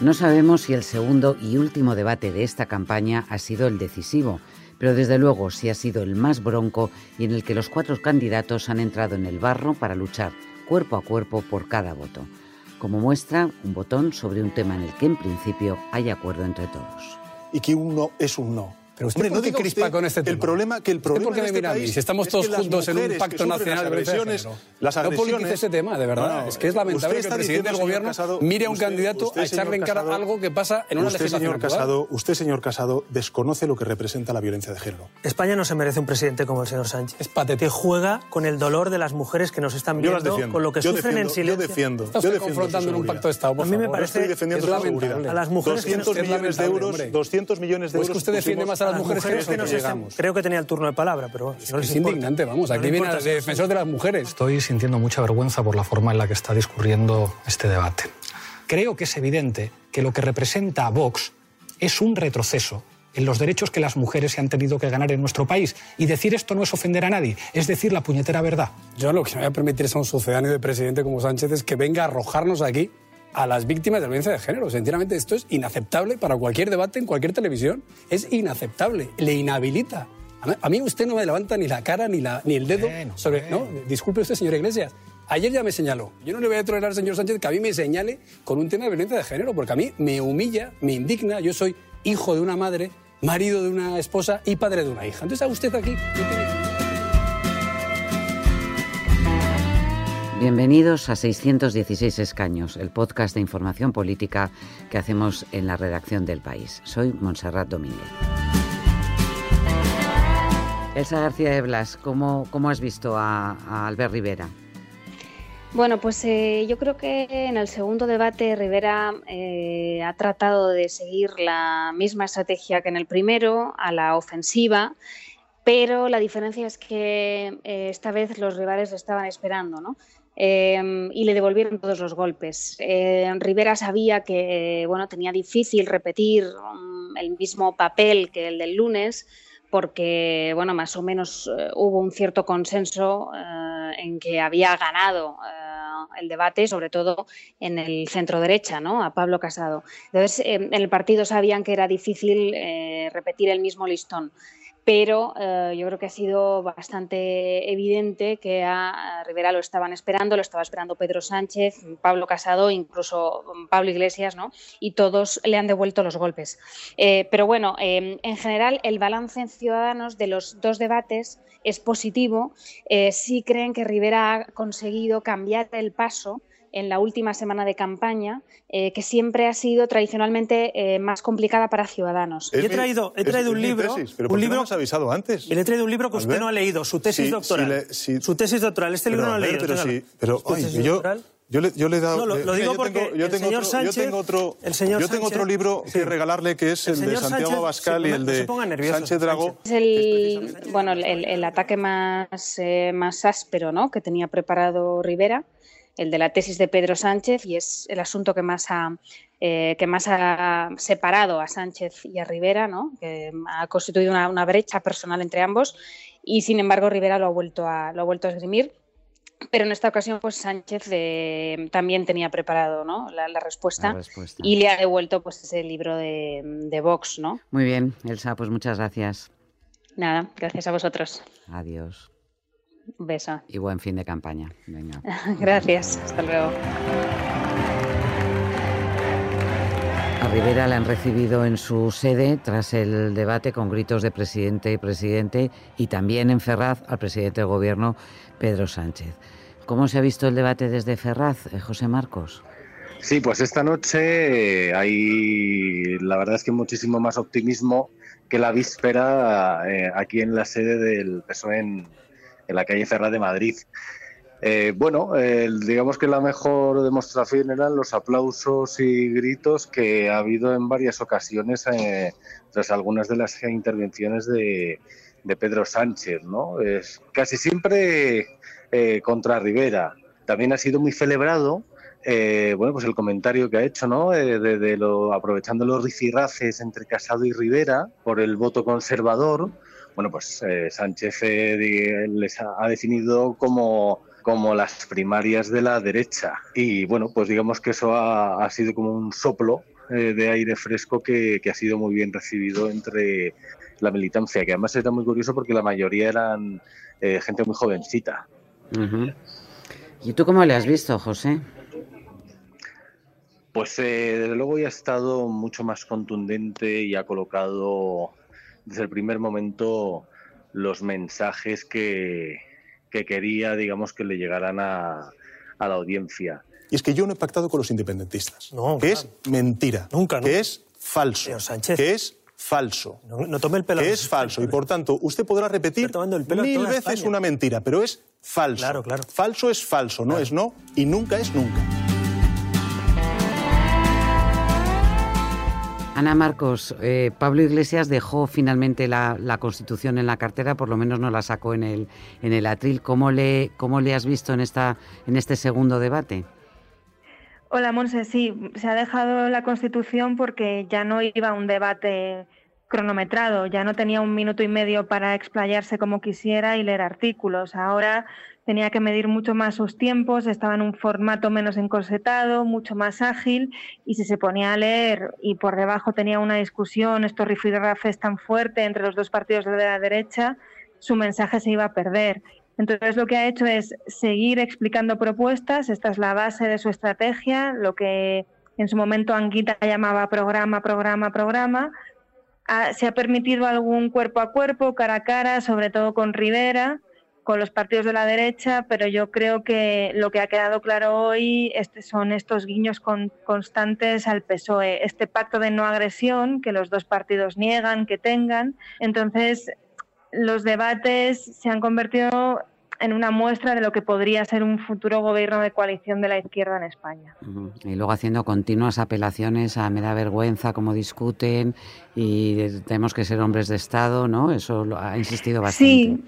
No sabemos si el segundo y último debate de esta campaña ha sido el decisivo, pero desde luego sí ha sido el más bronco y en el que los cuatro candidatos han entrado en el barro para luchar cuerpo a cuerpo por cada voto. Como muestra, un botón sobre un tema en el que en principio hay acuerdo entre todos. Y que un no es un no. Pero usted Hombre, por qué crispa usted con este tema. El problema que el problema ¿Por qué de me este mira a mí? país Si estamos es todos que juntos en un que pacto nacional las de de agresiones, género. las No agresiones, politice ese tema, de verdad. No, no, es que es lamentable que el está presidente diciendo, del gobierno Casado, mire a un usted- candidato usted, a echarle en cara Casado, algo que pasa en una usted, legislación señor actual. Casado, usted, señor Casado, desconoce lo que representa la violencia de género. España no se merece un presidente como el señor Sánchez. Es patético. Que juega con el dolor de las mujeres que nos están Yo las viendo, defiendo. con lo que yo sufren defiendo, en silencio. Yo defiendo. Está usted confrontando en un pacto de Estado, A mí me parece- Estoy defendiendo Es lamentable. A las mujeres que 200 Es millones de euros, hombre. 200 millones de ¿O es que euros. usted defiende pusimos más a las Las mujeres mujeres que nosotros nos están- llegamos? Creo que tenía el turno de palabra, pero bueno, no les Es importa. indignante, vamos. No Aquí viene de defensor de las mujeres. Estoy sintiendo mucha vergüenza por la forma en la que está discurriendo este debate. Creo que es evidente que lo que representa a Vox es un retroceso en los derechos que las mujeres se han tenido que ganar en nuestro país. Y decir esto no es ofender a nadie, es decir la puñetera verdad. Yo lo que no voy a permitir es a un sucedáneo de presidente como Sánchez es que venga a arrojarnos aquí a las víctimas de violencia de género. Sinceramente, esto es inaceptable para cualquier debate en cualquier televisión. Es inaceptable. Le inhabilita. A mí, usted no me levanta ni la cara ni, la, ni el dedo Bueno, sobre... bueno. No, disculpe usted, señor Iglesias. Ayer ya me señaló. Yo no le voy a tolerar al señor Sánchez que a mí me señale con un tema de violencia de género, porque a mí me humilla, me indigna. Yo soy hijo de una madre, marido de una esposa y padre de una hija. Entonces a usted aquí... Bienvenidos a 616 escaños, el podcast de información política que hacemos en la redacción del país. Soy Montserrat Domínguez. Elsa García de Blas, ¿cómo, cómo has visto a, Albert Rivera? Bueno, pues eh, yo creo que en el segundo debate Rivera eh, ha tratado de seguir la misma estrategia que en el primero, a la ofensiva, pero la diferencia es que eh, esta vez los rivales le estaban esperando, ¿no? Eh, y le devolvieron todos los golpes. Eh, Rivera sabía que bueno, tenía difícil repetir um, el mismo papel que el del lunes, porque bueno, más o menos eh, hubo un cierto consenso eh, en que había ganado eh, el debate, sobre todo en el centro derecha, ¿no? A Pablo Casado. Entonces, eh, en el partido sabían que era difícil repetir el mismo listón. Pero eh, yo creo que ha sido bastante evidente que a, Rivera lo estaban esperando, lo estaba esperando Pedro Sánchez, Pablo Casado, incluso Pablo Iglesias, ¿no? Y todos le han devuelto los golpes. Eh, pero bueno, eh, en general el balance en Ciudadanos de los dos debates es positivo. Sí creen que Rivera ha conseguido cambiar el paso en la última semana de campaña, eh, que siempre ha sido tradicionalmente eh, más complicada para Ciudadanos. Yo he traído- he traído es un libro, tesis, pero un ¿por qué libro- no me has avisado antes? Y le he traído un libro que usted no ha leído, su tesis si- doctoral. si le- si- Su tesis doctoral. Este libro Pero, no lo he leído. Pero téngalo. sí, pero Su ay, tesis yo, doctoral. yo, le, yo le he dado. No, lo- mira, digo yo porque tengo, yo el tengo señor otro, Sánchez- yo tengo otro, el señor yo tengo otro Sánchez- libro sí. que regalarle que es El el, de señor Santiago Sánchez- Bascal sí, y el de nervioso, Sánchez Dragó. Es el, bueno, el, el ataque más, eh, más áspero ¿no? que tenía preparado Rivera, el de la tesis de Pedro Sánchez, y es el asunto que más ha, eh, que más ha separado a Sánchez y a Rivera, ¿no? que ha constituido una, una brecha personal entre ambos, y sin embargo Rivera lo ha vuelto a, lo ha vuelto a esgrimir. Pero en esta ocasión, pues Sánchez eh, también tenía preparado ¿no? la, la respuesta, La respuesta. y le ha devuelto pues ese libro de, de Vox, ¿no? Muy bien, Elsa, pues muchas gracias. Nada, gracias a vosotros. Adiós. Un beso. Y buen fin de campaña. Venga. Gracias, hasta luego. A Rivera le han recibido en su sede tras el debate con gritos de presidente y presidente y también en Ferraz al presidente del gobierno, Pedro Sánchez. ¿Cómo se ha visto el debate desde Ferraz, eh, José Marcos? Sí, pues esta noche eh, hay, la verdad es que muchísimo más optimismo que la víspera eh, aquí en la sede del PSOE en, en la calle Ferraz de Madrid. Eh, bueno, digamos que la mejor demostración eran los aplausos y gritos que ha habido en varias ocasiones eh, tras algunas de las intervenciones de, Pedro Sánchez, ¿no? Es casi siempre eh, contra Rivera. También ha sido muy celebrado bueno, pues el comentario que ha hecho, ¿no? De, lo, aprovechando los rifirrafes entre Casado y Rivera por el voto conservador, bueno, pues eh, Sánchez eh, les ha, definido como, como las primarias de la derecha. Y bueno, pues digamos que eso ha, ha sido como un soplo eh, de aire fresco que, que ha sido muy bien recibido entre la militancia, que además era muy curioso porque la mayoría eran eh, gente muy jovencita. ¿Y tú cómo le has visto, José? Pues eh, desde luego ya ha estado mucho más contundente y ha colocado desde el primer momento los mensajes que, que quería, digamos, que le llegaran a, a la audiencia. Y es que yo no he pactado con los independentistas. No, que claro. es mentira. Nunca, Que nunca. es falso. Señor Sánchez. Que es falso. No, no tome el pelo. a que es falso. Y por tanto, usted podrá repetir mil veces España. una mentira, pero es falso. Claro, claro. Falso es falso, no Claro. es no y nunca es nunca. Ana Marcos, eh, Pablo Iglesias dejó finalmente la, Constitución en la cartera, por lo menos no la sacó en el, en el atril. ¿Cómo le, cómo le has visto en, esta, en este segundo debate? Hola, Monse. Sí, se ha dejado la Constitución porque ya no iba a un debate cronometrado, ya no tenía un minuto y medio para explayarse como quisiera y leer artículos. Ahora tenía que medir mucho más sus tiempos, estaba en un formato menos encorsetado, mucho más ágil y si se ponía a leer y por debajo tenía una discusión, estos rifirrafes tan fuerte entre los dos partidos de la derecha, su mensaje se iba a perder. Entonces lo que ha hecho es seguir explicando propuestas, esta es la base de su estrategia, lo que en su momento Anguita llamaba programa, programa, programa. Ah, se ha permitido algún cuerpo a cuerpo, cara a cara, sobre todo con Rivera, con los partidos de la derecha, pero yo creo que lo que ha quedado claro hoy este, son estos guiños con- constantes al PSOE, este pacto de no agresión que los dos partidos niegan que tengan. Entonces, los debates se han convertido en una muestra de lo que podría ser un futuro gobierno de coalición de la izquierda en España. Y luego haciendo continuas apelaciones a me da vergüenza cómo discuten y tenemos que ser hombres de Estado, ¿no? Eso lo ha insistido bastante. Sí,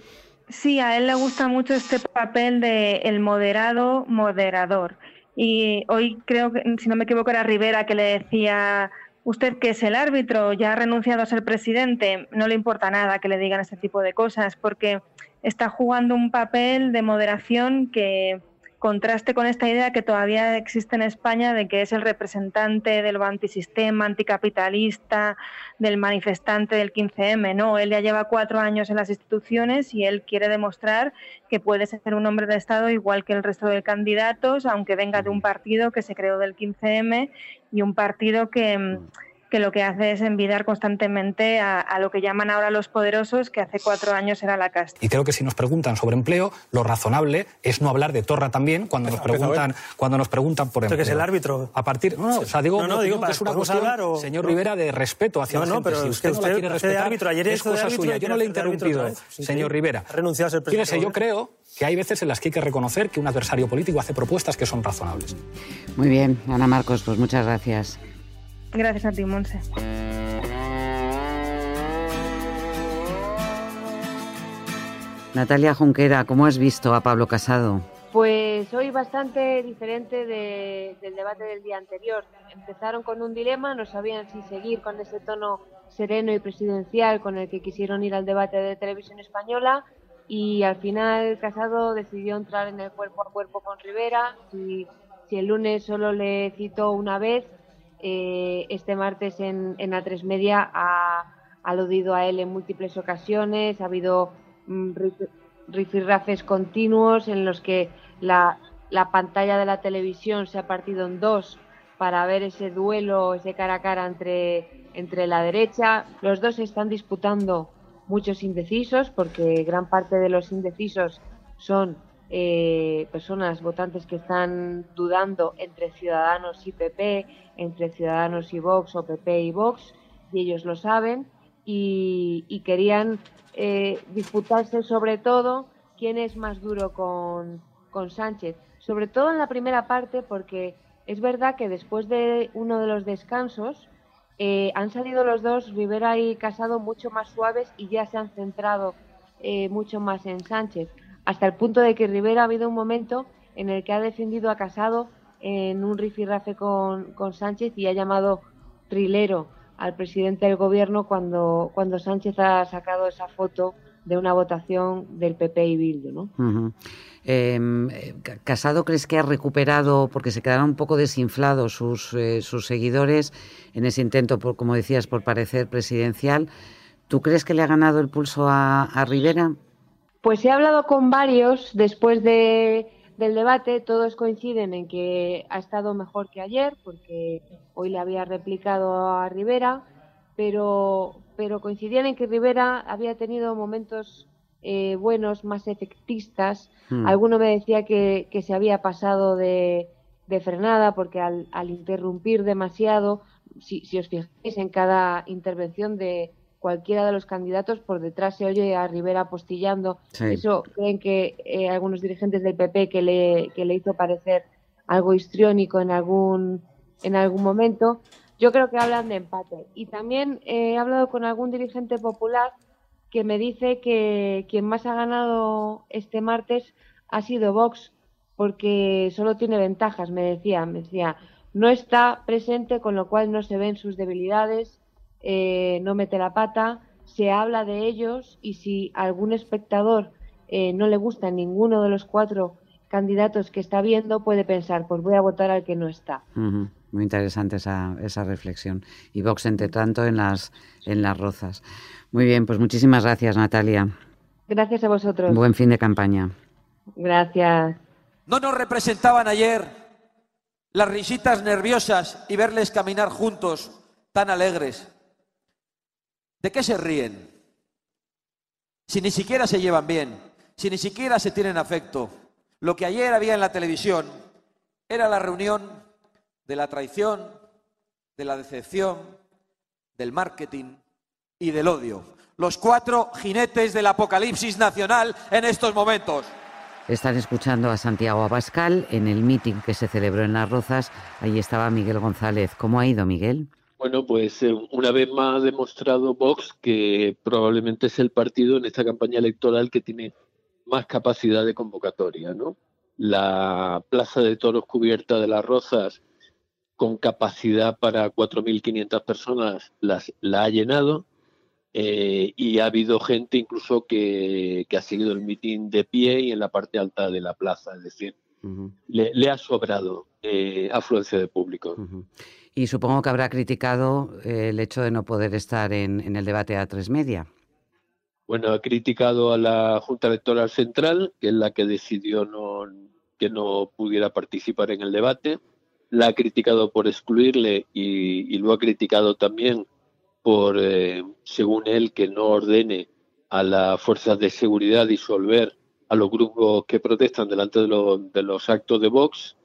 sí, a él le gusta mucho este papel de el moderado moderador. Y hoy creo que, si no me equivoco, era Rivera que le decía, usted que es el árbitro, ya ha renunciado a ser presidente, no le importa nada que le digan este tipo de cosas, porque está jugando un papel de moderación que contraste con esta idea que todavía existe en España de que es el representante del antisistema, anticapitalista, del manifestante del 15M. No, él ya lleva cuatro años en las instituciones y él quiere demostrar que puede ser un hombre de Estado igual que el resto de candidatos, aunque venga de un partido que se creó del 15M y un partido que, mm, que lo que hace es envidar constantemente a, a lo que llaman ahora los poderosos, que hace cuatro años era la casta. Y creo que si nos preguntan sobre empleo, lo razonable es no hablar de Torra también cuando nos preguntan, cuando nos preguntan por ¿Usted empleo. que es el árbitro? A partir, no, no, o sea, digo, No, digo, que es una ¿podemos cuestión, hablar o- señor? Rivera, de respeto hacia No, la no, gente. pero si es usted no la quiere respetar, árbitro. Ayer es cosa árbitro suya. Yo no le he interrumpido. Sí, señor. Rivera. Ha renunciado a ser presidente Fíjese, yo creo que hay veces en las que hay que reconocer que un adversario político hace propuestas que son razonables. Muy bien, Ana Marcos, pues muchas gracias. Gracias a ti, Monse. Natalia Junquera, ¿cómo has visto a Pablo Casado? Pues hoy bastante diferente de- del debate del día anterior. Empezaron con un dilema, no sabían si seguir con ese tono sereno y presidencial con el que quisieron ir al debate de televisión española y al final Casado decidió entrar en el cuerpo a cuerpo con Rivera. Si, si el lunes solo le citó una vez, eh, este martes en, en A3 Media ha aludido a él en múltiples ocasiones, ha habido mm, rif- rifirrafes continuos en los que la, la pantalla de la televisión se ha partido en dos para ver ese duelo, ese cara a cara entre, entre la derecha. Los dos están disputando muchos indecisos porque gran parte de los indecisos son eh, personas votantes que están dudando entre Ciudadanos y PP, entre Ciudadanos y Vox o PP y Vox, y ellos lo saben, y, querían eh, disputarse sobre todo quién es más duro con, con Sánchez, sobre todo en la primera parte porque es verdad que después de uno de los descansos eh, han salido los dos, Rivera y Casado, mucho más suaves y ya se han centrado mucho más en Sánchez, hasta el punto de que Rivera ha habido un momento en el que ha defendido a Casado en un rifirrafe con, con Sánchez y ha llamado trilero al presidente del gobierno cuando, cuando Sánchez ha sacado esa foto de una votación del PP y Bildu. ¿no? Em, eh, Ca- Casado, ¿crees que ha recuperado, porque se quedaron un poco desinflados sus, eh, sus seguidores en ese intento, por, como decías, por parecer presidencial? ¿Tú crees que le ha ganado el pulso a Rivera? Pues he hablado con varios después de, del debate, todos coinciden en que ha estado mejor que ayer, porque hoy le había replicado a Rivera, pero, pero coincidían en que Rivera había tenido momentos eh, buenos, más efectistas. Hmm. Alguno me decía que, que se había pasado de, de frenada, porque al, al interrumpir demasiado, si, si os fijáis en cada intervención de cualquiera de los candidatos, por detrás se oye a Rivera apostillando. Sí. Eso creen que eh, algunos dirigentes del PP que le, que le hizo parecer algo histriónico en algún, en algún momento. Yo creo que hablan de empate. Y también eh, he hablado con algún dirigente popular que me dice que quien más ha ganado este martes ha sido Vox, porque solo tiene ventajas, me decía. Me decía, no está presente, con lo cual no se ven sus debilidades, eh, no mete la pata, se habla de ellos y si algún espectador eh, no le gusta ninguno de los cuatro candidatos que está viendo, puede pensar, pues voy a votar al que no está. Muy interesante esa, esa reflexión. Y Vox, entre tanto, en las, en las rozas. Muy bien, pues muchísimas gracias, Natalia. Gracias a vosotros. Buen fin de campaña. Gracias. ¿No nos representaban ayer las risitas nerviosas y verles caminar juntos tan alegres? ¿De qué se ríen? Si ni siquiera se llevan bien, si ni siquiera se tienen afecto. Lo que ayer había en la televisión era la reunión de la traición, de la decepción, del marketing y del odio. Los cuatro jinetes del apocalipsis nacional en estos momentos. Están escuchando a Santiago Abascal en el meeting que se celebró en Las Rozas. Ahí estaba Miguel González. ¿Cómo ha ido, Miguel? Bueno, pues eh, una vez más ha demostrado Vox que probablemente es el partido en esta campaña electoral que tiene más capacidad de convocatoria, ¿no? La plaza de toros cubierta de las Rozas con capacidad para 4.500 personas las, la ha llenado eh, y ha habido gente incluso que, que ha seguido el mitin de pie y en la parte alta de la plaza, es decir, le, le ha sobrado eh, afluencia de público. Y supongo que habrá criticado eh, el hecho de no poder estar en, el debate a tres media. Bueno, ha criticado a la Junta Electoral Central, que es la que decidió que no pudiera participar en el debate. La ha criticado por excluirle y, lo ha criticado también por, eh, según él, que no ordene a las fuerzas de seguridad disolver a los grupos que protestan delante de los actos de Vox.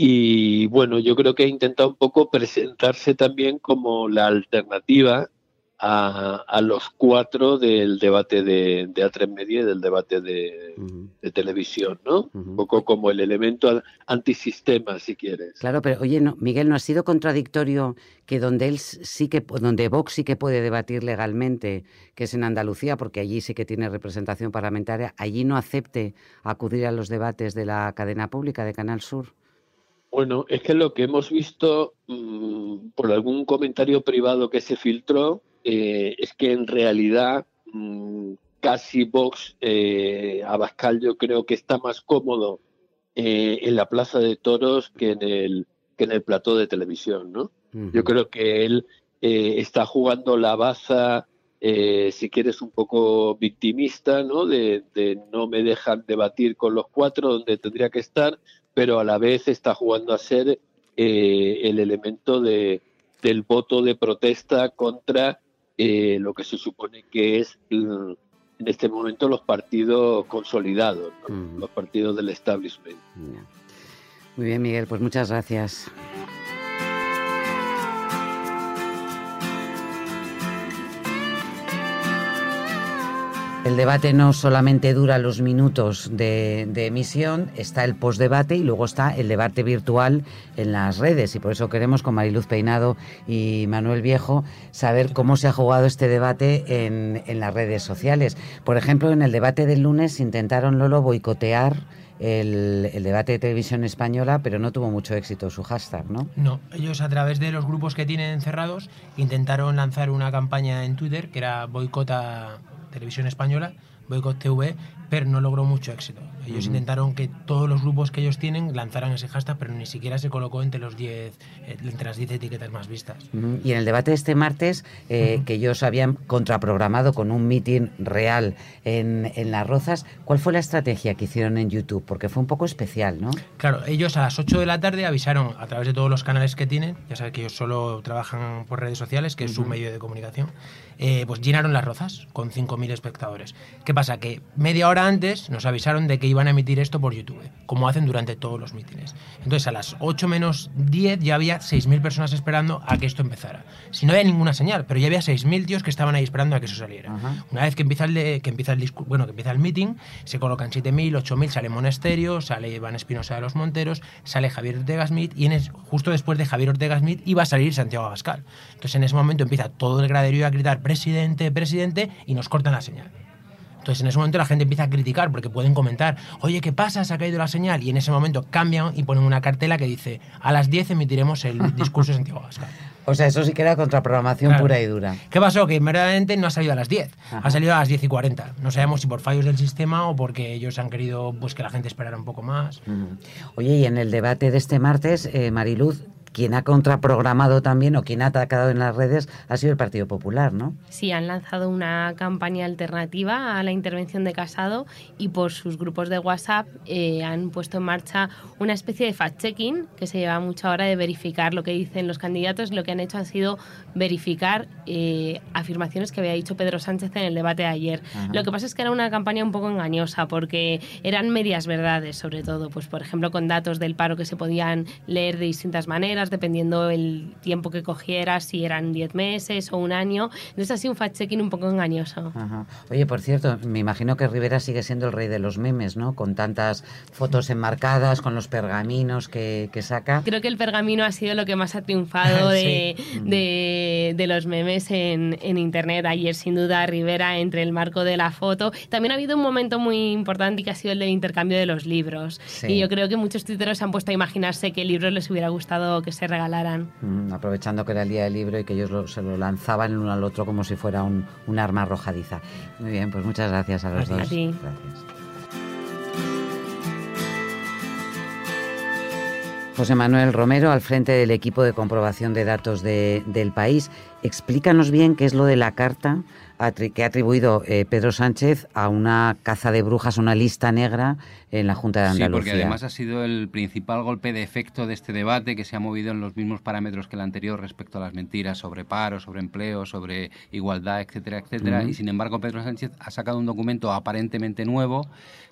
Y bueno, yo creo que ha intentado un poco presentarse también como la alternativa a, a los cuatro del debate de, de A3 Media y del debate de, de televisión, ¿no? Un poco como el elemento antisistema, si quieres. Claro, pero oye, no, Miguel, ¿no ha sido contradictorio que donde él sí que, donde Vox sí que puede debatir legalmente, que es en Andalucía, porque allí sí que tiene representación parlamentaria, allí no acepte acudir a los debates de la cadena pública de Canal Sur? Bueno, es que lo que hemos visto mm, por algún comentario privado que se filtró eh, es que en realidad mm, casi Vox, eh, Abascal yo creo que está más cómodo eh, en la Plaza de Toros que en el, que en el plató de televisión, ¿no? Yo creo que él eh, está jugando la baza, eh, si quieres, un poco victimista, ¿no? De, de no me dejan debatir con los cuatro donde tendría que estar, pero a la vez está jugando a ser eh, el elemento de, del voto de protesta contra eh, lo que se supone que es en este momento los partidos consolidados, ¿no? los partidos del establishment. Muy bien, Miguel, pues muchas gracias. El debate no solamente dura los minutos de, emisión, está el postdebate y luego está el debate virtual en las redes. Y por eso queremos con Mariluz Peinado y Manuel Viejo saber cómo se ha jugado este debate en, en las redes sociales. Por ejemplo, en el debate del lunes intentaron Lolo boicotear el, el debate de televisión española, pero no tuvo mucho éxito su hashtag, ¿no? No, ellos a través de los grupos que tienen cerrados intentaron lanzar una campaña en Twitter que era boicota televisión española, Boicot TV, pero no logró mucho éxito. Ellos intentaron que todos los grupos que ellos tienen lanzaran ese hashtag, pero ni siquiera se colocó entre, los 10, eh, entre las 10 etiquetas más vistas. Y en el debate de este martes, eh, que ellos habían contraprogramado con un mitin real en, en Las Rozas, ¿cuál fue la estrategia que hicieron en YouTube? Porque fue un poco especial, ¿no? Claro, ellos a las 8 de la tarde avisaron a través de todos los canales que tienen, ya sabes que ellos solo trabajan por redes sociales, que es su medio de comunicación, eh, pues llenaron las rozas con 5.000 espectadores. ¿Qué pasa? Que media hora antes nos avisaron de que iban a emitir esto por YouTube, como hacen durante todos los mítines. Entonces a las 8 menos 10 ya había 6.000 personas esperando a que esto empezara. Si no había ninguna señal, pero ya había 6.000 tíos que estaban ahí esperando a que eso saliera. Una vez que empieza el, de- que empieza el bueno, que empieza el meeting, se colocan 7.000, 8.000, sale Monasterio, sale Iván Espinosa de los Monteros, sale Javier Ortega Smith y en es- justo después de Javier Ortega Smith iba a salir Santiago Abascal. Entonces en ese momento empieza todo el graderío a gritar presidente, presidente y nos cortan la señal. Entonces en ese momento la gente empieza a criticar porque pueden comentar, oye, ¿qué pasa? Se ha caído la señal. Y en ese momento cambian y ponen una cartela que dice, a las 10 emitiremos el discurso de Santiago Abascal. O sea, eso sí que era contraprogramación Claro. pura y dura. ¿Qué pasó? Que verdaderamente no ha salido a las 10, Ajá. ha salido a las 10 y 40. No sabemos si por fallos del sistema o porque ellos han querido pues, que la gente esperara un poco más. Oye, y en el debate de este martes, eh, Mariluz, quien ha contraprogramado también o quien ha atacado en las redes ha sido el Partido Popular, ¿no? Sí, han lanzado una campaña alternativa a la intervención de Casado y por sus grupos de WhatsApp eh, han puesto en marcha una especie de fact-checking que se lleva mucho ahora de verificar lo que dicen los candidatos. Lo que han hecho ha sido verificar eh, afirmaciones que había dicho Pedro Sánchez en el debate de ayer. Ajá. Lo que pasa es que era una campaña un poco engañosa porque eran medias verdades, sobre todo, pues por ejemplo con datos del paro que se podían leer de distintas maneras, dependiendo el tiempo que cogiera, si eran 10 meses o un año. Entonces ha sido un fact-checking un poco engañoso. Ajá. Oye, por cierto, me imagino que Rivera sigue siendo el rey de los memes, ¿no? Con tantas fotos enmarcadas, con los pergaminos que, que saca. Creo que el pergamino ha sido lo que más ha triunfado de, Sí. de- de los memes en, en Internet. Ayer, sin duda, Rivera entre el marco de la foto. También ha habido un momento muy importante que ha sido el del intercambio de los libros. Sí. Y yo creo que muchos tuiteros se han puesto a imaginarse qué libros les hubiera gustado que se regalaran. Mm, aprovechando que era el día del libro y que ellos lo- se lo lanzaban el uno al otro como si fuera un, un arma arrojadiza. Muy bien, pues muchas gracias a los dos. ti. Gracias. José Manuel Romero, al frente del equipo de comprobación de datos de- del país, explícanos bien qué es lo de la carta que ha atribuido eh, Pedro Sánchez a una caza de brujas, una lista negra en la Junta de Sí, Andalucía. porque además ha sido el principal golpe de efecto de este debate que se ha movido en los mismos parámetros que el anterior respecto a las mentiras sobre paro, sobre empleo, sobre igualdad, etcétera, etcétera. Y sin embargo, Pedro Sánchez ha sacado un documento aparentemente nuevo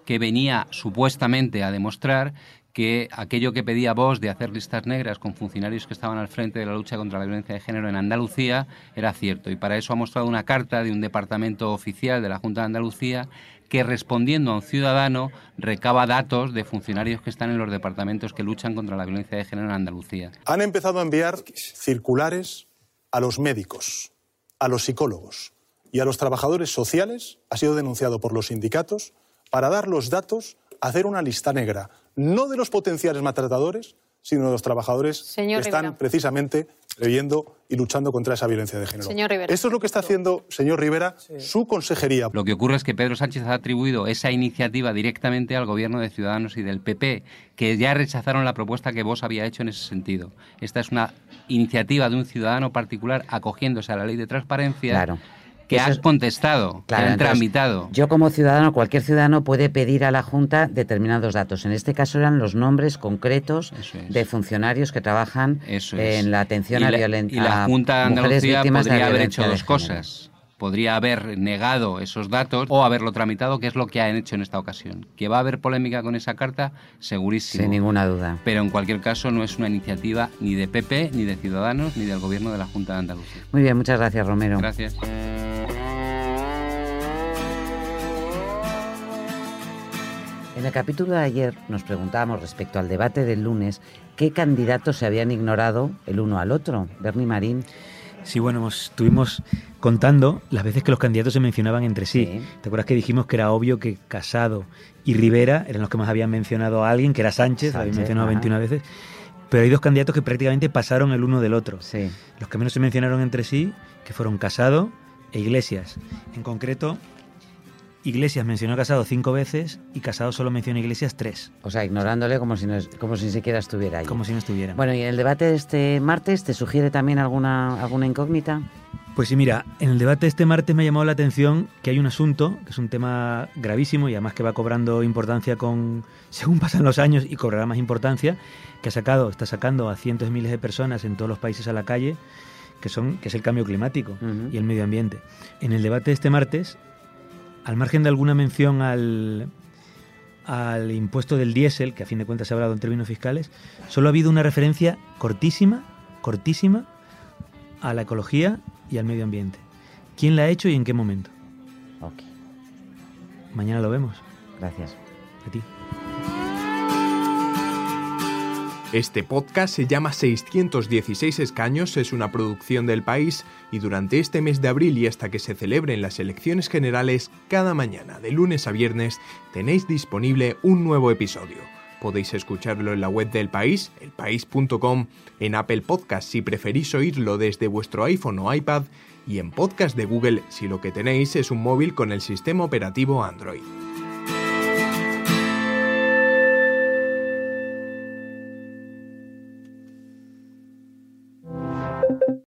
que venía supuestamente a demostrar que aquello que pedía Vox de hacer listas negras con funcionarios que estaban al frente de la lucha contra la violencia de género en Andalucía era cierto. Y para eso ha mostrado una carta de un departamento oficial de la Junta de Andalucía que respondiendo a un ciudadano recaba datos de funcionarios que están en los departamentos que luchan contra la violencia de género en Andalucía. Han empezado a enviar circulares a los médicos, a los psicólogos y a los trabajadores sociales, ha sido denunciado por los sindicatos, para dar los datos, hacer una lista negra, no de los potenciales maltratadores, sino de los trabajadores Señor que están Rivera. precisamente previendo y luchando contra esa violencia de género. Señor Rivera. Esto es lo que está haciendo, señor Rivera, su consejería. Lo que ocurre es que Pedro Sánchez ha atribuido esa iniciativa directamente al gobierno de Ciudadanos y del PP, que ya rechazaron la propuesta que vos había hecho en ese sentido. Esta es una iniciativa de un ciudadano particular acogiéndose a la ley de transparencia Claro. Que Eso ha es- contestado, Claro, que ha entonces, tramitado. Yo como ciudadano, cualquier ciudadano puede pedir a la Junta determinados datos. En este caso eran los nombres concretos de funcionarios que trabajan es. en la atención y a la, violencia y la Junta de Andalucía de la podría haber hecho dos cosas. Podría haber negado esos datos o haberlo tramitado, que es lo que han hecho en esta ocasión. Que va a haber polémica con esa carta, segurísimo. Sin ninguna duda. Pero en cualquier caso no es una iniciativa ni de PP, ni de Ciudadanos, ni del Gobierno de la Junta de Andalucía. Muy bien, muchas gracias, Romero. Gracias. En el capítulo de ayer nos preguntábamos respecto al debate del lunes qué candidatos se habían ignorado el uno al otro. Bernie Marín. Sí, bueno, estuvimos contando las veces que los candidatos se mencionaban entre sí. Sí. ¿Te acuerdas que dijimos que era obvio que Casado y Rivera eran los que más habían mencionado a alguien, que era Sánchez, habían mencionado ajá. 21 veces? Pero hay dos candidatos que prácticamente pasaron el uno del otro. Sí. Los que menos se mencionaron entre sí, que fueron Casado e Iglesias. En concreto, Iglesias mencionó a Casado cinco veces y Casado solo menciona a Iglesias tres. O sea, ignorándole como si, no, como si siquiera estuviera ahí. Como si no estuviera. Bueno, ¿y en el debate de este martes te sugiere también alguna, alguna incógnita? Pues sí, mira, en el debate de este martes me ha llamado la atención que hay un asunto, que es un tema gravísimo y además que va cobrando importancia con según pasan los años y cobrará más importancia, que ha sacado, está sacando a cientos de miles de personas en todos los países a la calle, que son que es el cambio climático y el medio ambiente. En el debate de este martes, al margen de alguna mención al al impuesto del diésel, que a fin de cuentas se ha hablado en términos fiscales, solo ha habido una referencia cortísima, cortísima a la ecología y al medio ambiente. ¿Quién la ha hecho y en qué momento? Ok. Mañana lo vemos. Gracias. A ti. Este podcast se llama 616 escaños, es una producción del país y durante este mes de abril y hasta que se celebren las elecciones generales, cada mañana, de lunes a viernes, tenéis disponible un nuevo episodio. Podéis escucharlo en la web del país, elpaís.com, en Apple Podcast si preferís oírlo desde vuestro iPhone o iPad y en Podcast de Google si lo que tenéis es un móvil con el sistema operativo Android.